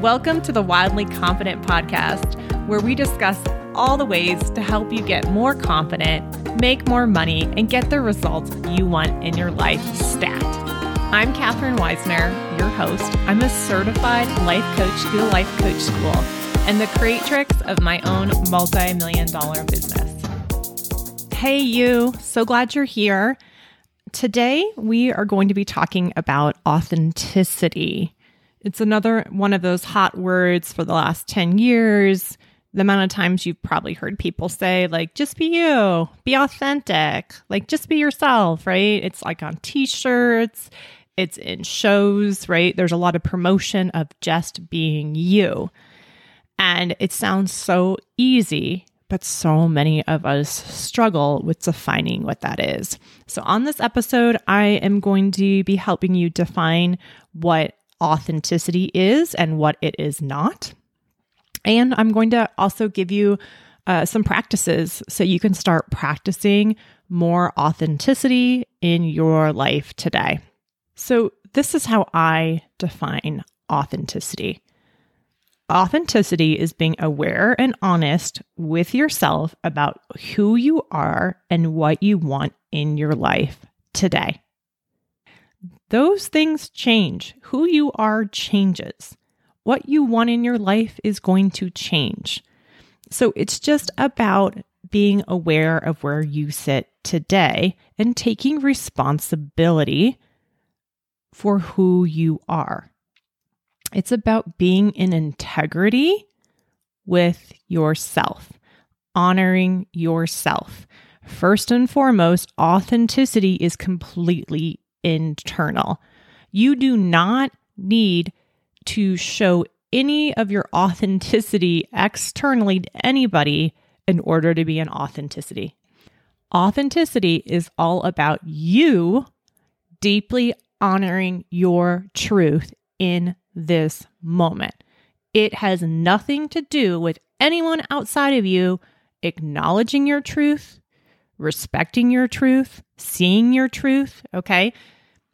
Welcome to the Wildly Confident podcast, where we discuss all the ways to help you get more confident, make more money, and get the results you want in your life stat. I'm Katherine Weissner, your host. I'm a certified life coach through Life Coach School and the creatrix of my own multi million dollar business. Hey, you. So glad you're here. Today, we are going to be talking about authenticity. It's another one of those hot words for the last 10 years. The amount of times you've probably heard people say, like, just be you, be authentic, like, just be yourself, right? It's like on t shirts, it's in shows, right? There's a lot of promotion of just being you. And it sounds so easy, but so many of us struggle with defining what that is. So, on this episode, I am going to be helping you define what authenticity is and what it is not. And I'm going to also give you uh, some practices so you can start practicing more authenticity in your life today. So, this is how I define authenticity. Authenticity is being aware and honest with yourself about who you are and what you want in your life today. Those things change. Who you are changes. What you want in your life is going to change. So it's just about being aware of where you sit today and taking responsibility for who you are. It's about being in integrity with yourself, honoring yourself. First and foremost, authenticity is completely internal. You do not need to show any of your authenticity externally to anybody in order to be an authenticity. Authenticity is all about you deeply honoring your truth in this moment. It has nothing to do with anyone outside of you acknowledging your truth, respecting your truth, seeing your truth. Okay.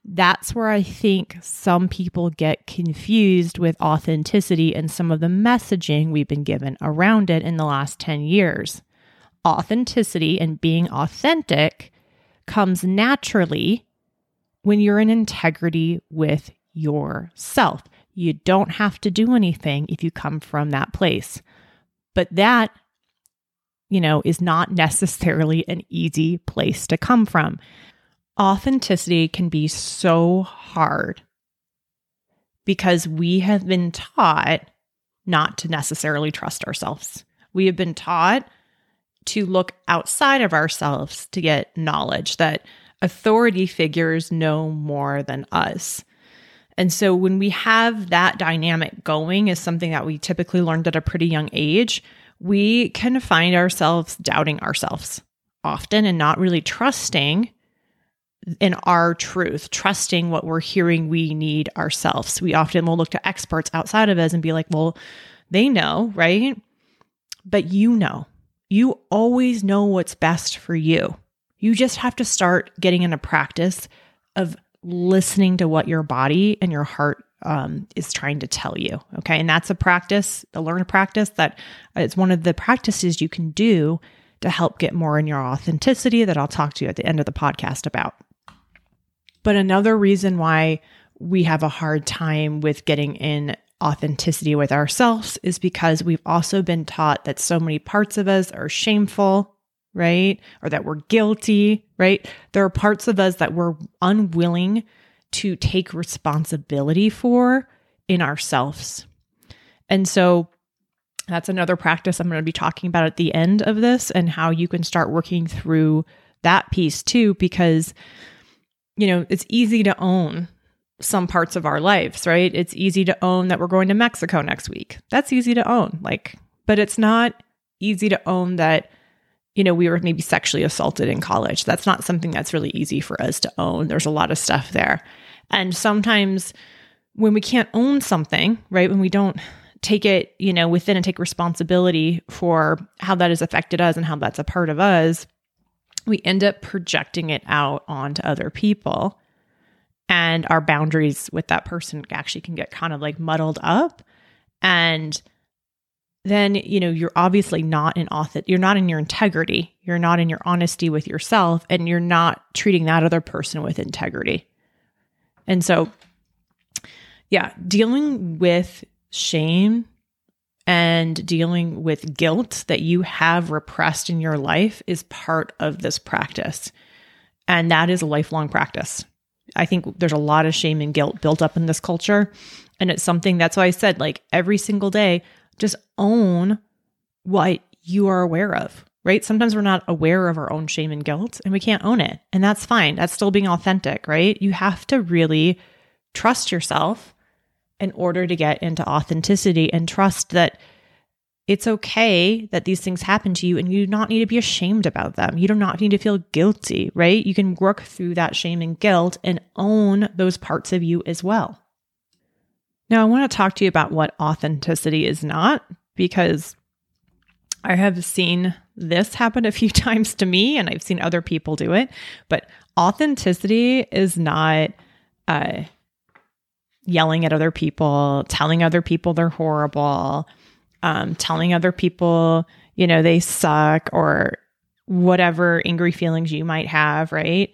That's where I think some people get confused with authenticity and some of the messaging we've been given around it in the last 10 years. Authenticity and being authentic comes naturally when you're in integrity with yourself. You don't have to do anything if you come from that place. But that, you know, is not necessarily an easy place to come from. Authenticity can be so hard because we have been taught not to necessarily trust ourselves. We have been taught to look outside of ourselves to get knowledge that authority figures know more than us. And so when we have that dynamic going is something that we typically learned at a pretty young age, we can find ourselves doubting ourselves often and not really trusting in our truth, trusting what we're hearing we need ourselves. We often will look to experts outside of us and be like, well, they know, right? But you know, you always know what's best for you. You just have to start getting in a practice of listening to what your body and your heart um, is trying to tell you. Okay. And that's a practice, a learned practice that is one of the practices you can do to help get more in your authenticity that I'll talk to you at the end of the podcast about. But another reason why we have a hard time with getting in authenticity with ourselves is because we've also been taught that so many parts of us are shameful right? Or that we're guilty, right? There are parts of us that we're unwilling to take responsibility for in ourselves. And so that's another practice I'm going to be talking about at the end of this and how you can start working through that piece too, because, you know, it's easy to own some parts of our lives, right? It's easy to own that we're going to Mexico next week. That's easy to own. Like, but it's not easy to own that you know, we were maybe sexually assaulted in college. That's not something that's really easy for us to own. There's a lot of stuff there. And sometimes when we can't own something, right, when we don't take it, you know, within and take responsibility for how that has affected us and how that's a part of us, we end up projecting it out onto other people. And our boundaries with that person actually can get kind of like muddled up And then, you know, you're obviously not in auth you're not in your integrity. You're not in your honesty with yourself and you're not treating that other person with integrity. And so yeah, dealing with shame and dealing with guilt that you have repressed in your life is part of this practice. And that is a lifelong practice. I think there's a lot of shame and guilt built up in this culture. And it's something that's why I said, like, every single day, just own what you are aware of, right? Sometimes we're not aware of our own shame and guilt and we can't own it. And that's fine. That's still being authentic, right? You have to really trust yourself in order to get into authenticity and trust that it's okay that these things happen to you and you do not need to be ashamed about them. You do not need to feel guilty, right? You can work through that shame and guilt and own those parts of you as well. Now, I want to talk to you about what authenticity is not because I have seen this happen a few times to me and I've seen other people do it. But authenticity is not uh, yelling at other people, telling other people they're horrible, um, telling other people, you know, they suck or whatever angry feelings you might have, right?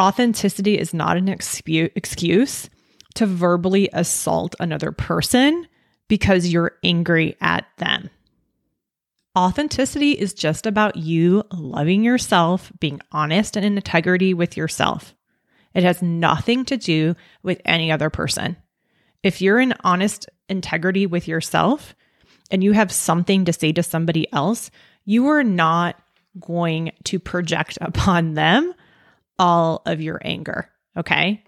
Authenticity is not an expu- excuse to verbally assault another person because you're angry at them. Authenticity is just about you loving yourself, being honest and in integrity with yourself. It has nothing to do with any other person. If you're in honest integrity with yourself and you have something to say to somebody else, you are not going to project upon them all of your anger. Okay.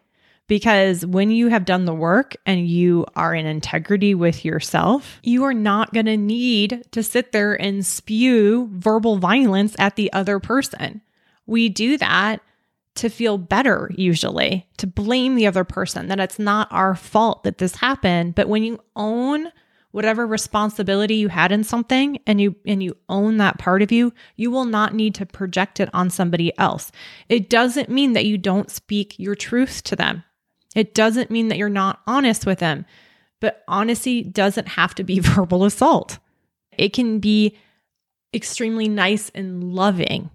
Because when you have done the work and you are in integrity with yourself, you are not going to need to sit there and spew verbal violence at the other person. We do that to feel better, usually, to blame the other person that it's not our fault that this happened. But when you own whatever responsibility you had in something and you and you own that part of you you will not need to project it on somebody else. It doesn't mean that you don't speak your truth to them. It doesn't mean that you're not honest with them. But honesty doesn't have to be verbal assault. It can be extremely nice and loving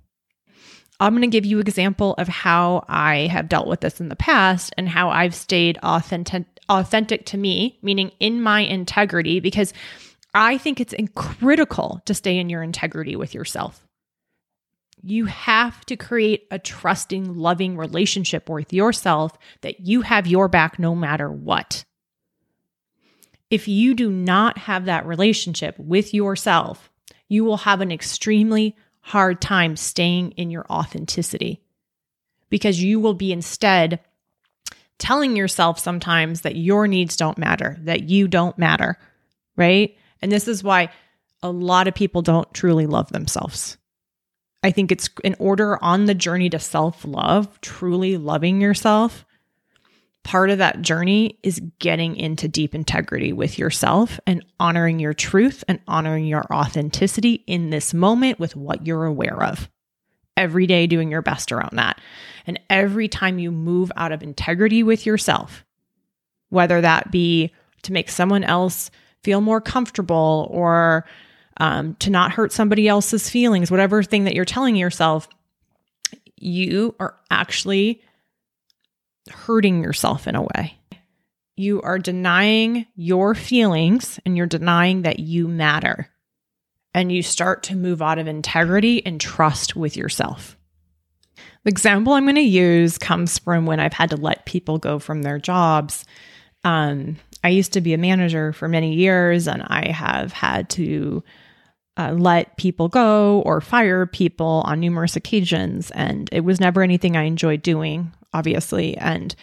I'm going to give you an example of how I have dealt with this in the past and how I've stayed authentic authentic to me, meaning in my integrity because I think it's critical to stay in your integrity with yourself. You have to create a trusting, loving relationship with yourself that you have your back no matter what. If you do not have that relationship with yourself, you will have an extremely hard time staying in your authenticity because you will be instead telling yourself sometimes that your needs don't matter, that you don't matter, right? And this is why a lot of people don't truly love themselves. I think it's in order on the journey to self love, truly loving yourself, part of that journey is getting into deep integrity with yourself and honoring your truth and honoring your authenticity in this moment with what you're aware of. Every day, doing your best around that. And every time you move out of integrity with yourself, whether that be to make someone else feel more comfortable or um, to not hurt somebody else's feelings, whatever thing that you're telling yourself, you are actually hurting yourself in a way. You are denying your feelings and you're denying that you matter. And you start to move out of integrity and trust with yourself. The example I'm going to use comes from when I've had to let people go from their jobs. Um, I used to be a manager for many years, and I have had to uh, let people go or fire people on numerous occasions. And it was never anything I enjoyed doing obviously. And,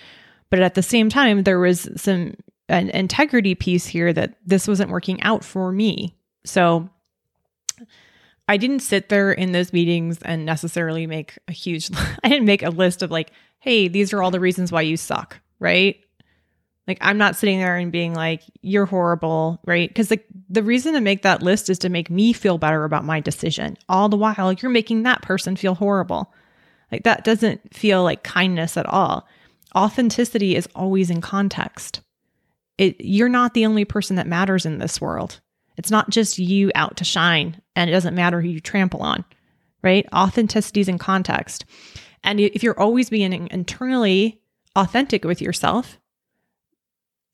but at the same time, there was some an integrity piece here that this wasn't working out for me. So I didn't sit there in those meetings and necessarily make a huge, I didn't make a list of like, hey, these are all the reasons why you suck, right? Like I'm not sitting there and being like, you're horrible, right? Because like the reason to make that list is to make me feel better about my decision. All the while you're making that person feel horrible. Like that doesn't feel like kindness at all. Authenticity is always in context. it, you're not the only person that matters in this world. It's not just you out to shine and it doesn't matter who you trample on, right? Authenticity is in context. And if you're always being internally authentic with yourself,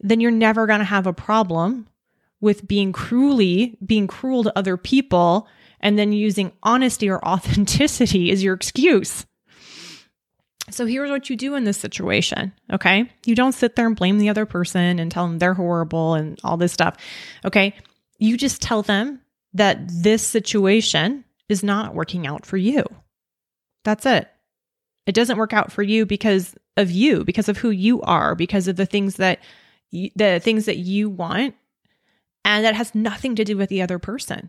then you're never going to have a problem with being cruelly, being cruel to other people, and then using honesty or authenticity as your excuse. So here's what you do in this situation. Okay. You don't sit there and blame the other person and tell them they're horrible and all this stuff. Okay. You just tell them that this situation is not working out for you. That's it. It doesn't work out for you because of you, because of who you are, because of the things that you, the things that you want and that has nothing to do with the other person.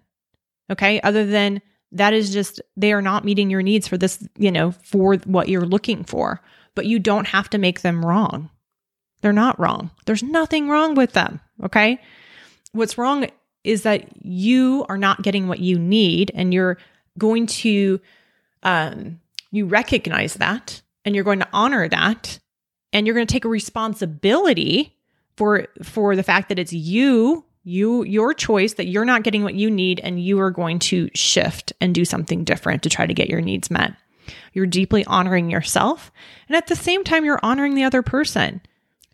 Okay? Other than that is just they are not meeting your needs for this, you know, for what you're looking for. But you don't have to make them wrong. They're not wrong. There's nothing wrong with them, okay? What's wrong is that you are not getting what you need and you're going to um you recognize that and you're going to honor that and you're going to take a responsibility for for the fact that it's you you your choice that you're not getting what you need and you are going to shift and do something different to try to get your needs met you're deeply honoring yourself and at the same time you're honoring the other person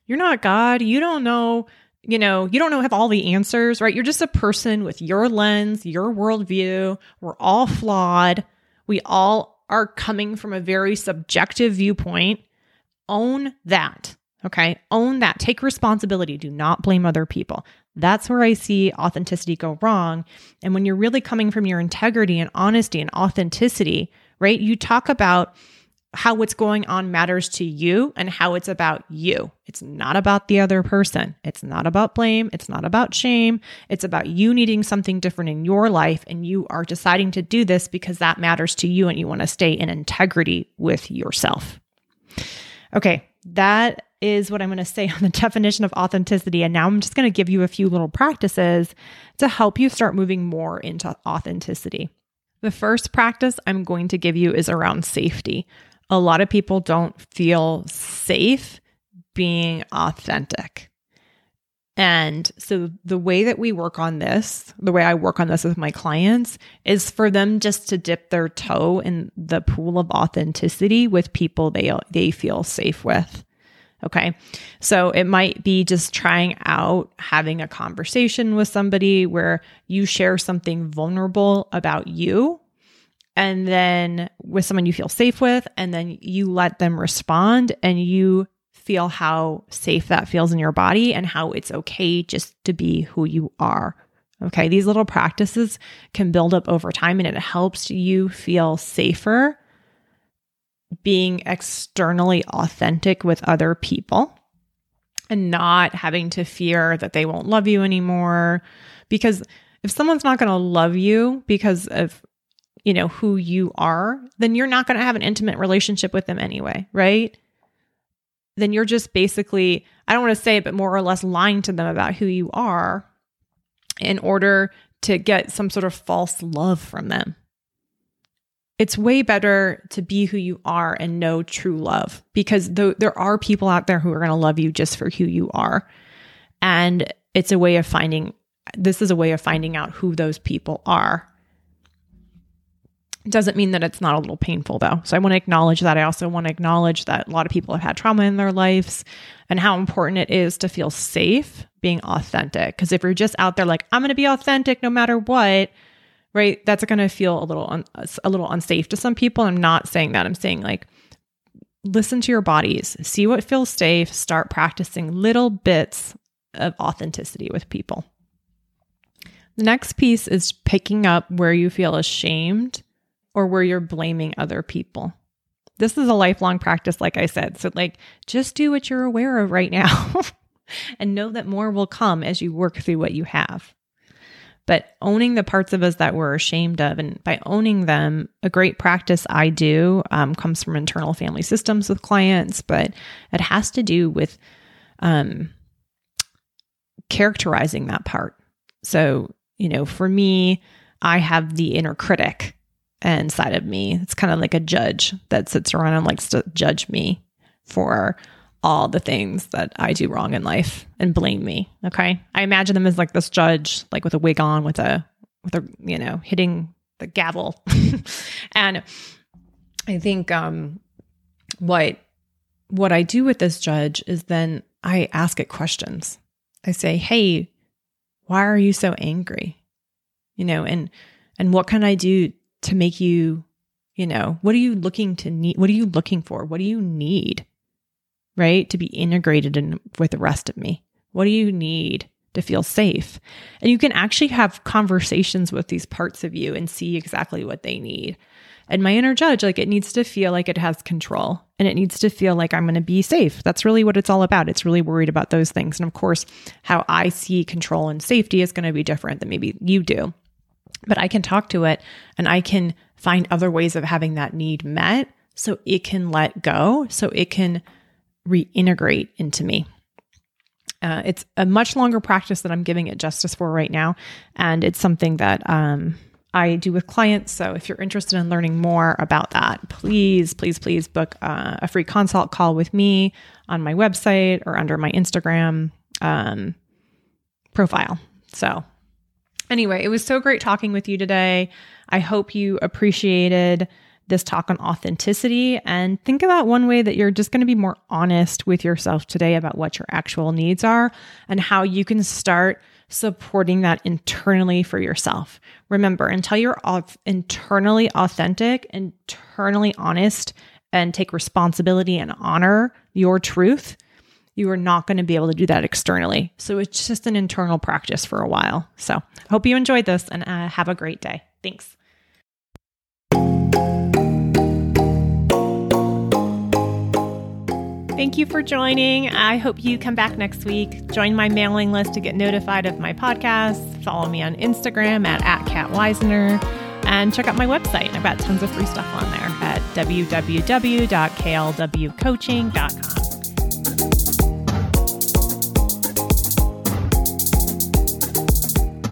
you're not god you don't know you know you don't know have all the answers right you're just a person with your lens your worldview we're all flawed we all are coming from a very subjective viewpoint own that Okay. Own that. Take responsibility. Do not blame other people. That's where I see authenticity go wrong. And when you're really coming from your integrity and honesty and authenticity, right? You talk about how what's going on matters to you and how it's about you. It's not about the other person. It's not about blame. It's not about shame. It's about you needing something different in your life. And you are deciding to do this because that matters to you and you want to stay in integrity with yourself. Okay, that is what I'm going to say on the definition of authenticity. And now I'm just going to give you a few little practices to help you start moving more into authenticity. The first practice I'm going to give you is around safety. A lot of people don't feel safe being authentic. And so the way that we work on this, the way I work on this with my clients is for them just to dip their toe in the pool of authenticity with people they they feel safe with. Okay. So it might be just trying out having a conversation with somebody where you share something vulnerable about you and then with someone you feel safe with and then you let them respond and you feel how safe that feels in your body and how it's okay just to be who you are. Okay, these little practices can build up over time and it helps you feel safer being externally authentic with other people and not having to fear that they won't love you anymore. Because if someone's not going to love you because of you know who you are, then you're not going to have an intimate relationship with them anyway, right? then you're just basically, I don't want to say it, but more or less lying to them about who you are in order to get some sort of false love from them. It's way better to be who you are and know true love because th- there are people out there who are going to love you just for who you are. And it's a way of finding, this is a way of finding out who those people are doesn't mean that it's not a little painful though. So I want to acknowledge that. I also want to acknowledge that a lot of people have had trauma in their lives and how important it is to feel safe being authentic. Because if you're just out there like, I'm going to be authentic no matter what, right? That's going to feel a little, un- a little unsafe to some people. I'm not saying that. I'm saying like, listen to your bodies, see what feels safe, start practicing little bits of authenticity with people. The next piece is picking up where you feel ashamed or where you're blaming other people. This is a lifelong practice, like I said. So, like, just do what you're aware of right now and know that more will come as you work through what you have. But owning the parts of us that we're ashamed of, and by owning them, a great practice I do um, comes from internal family systems with clients, but it has to do with um, characterizing that part. So, you know, for me, I have the inner critic inside of me. It's kind of like a judge that sits around and likes to judge me for all the things that I do wrong in life and blame me. Okay. I imagine them as like this judge, like with a wig on, with a, with a, you know, hitting the gavel. and I think, um, what, what I do with this judge is then I ask it questions. I say, Hey, why are you so angry? You know, and, and what can I do to make you, you know, what are you looking to need? What are you looking for? What do you need? Right? To be integrated in with the rest of me. What do you need to feel safe? And you can actually have conversations with these parts of you and see exactly what they need. And my inner judge, like it needs to feel like it has control and it needs to feel like I'm going to be safe. That's really what it's all about. It's really worried about those things. And of course, how I see control and safety is going to be different than maybe you do. But I can talk to it and I can find other ways of having that need met so it can let go, so it can reintegrate into me. Uh, it's a much longer practice that I'm giving it justice for right now. And it's something that um, I do with clients. So if you're interested in learning more about that, please, please, please book uh, a free consult call with me on my website or under my Instagram um, profile. So, anyway, it was so great talking with you today. I hope you appreciated this talk on authenticity and think about one way that you're just going to be more honest with yourself today about what your actual needs are and how you can start supporting that internally for yourself. Remember, until you're internally authentic, internally honest, and take responsibility and honor your truth, you are not going to be able to do that externally. So it's just an internal practice for a while. So, hope you enjoyed this and uh, have a great day. Thanks. Thank you for joining. I hope you come back next week. Join my mailing list to get notified of my podcasts. Follow me on Instagram at, at Kat Weissner and check out my website. I've got tons of free stuff on there at www.klwcoaching.com.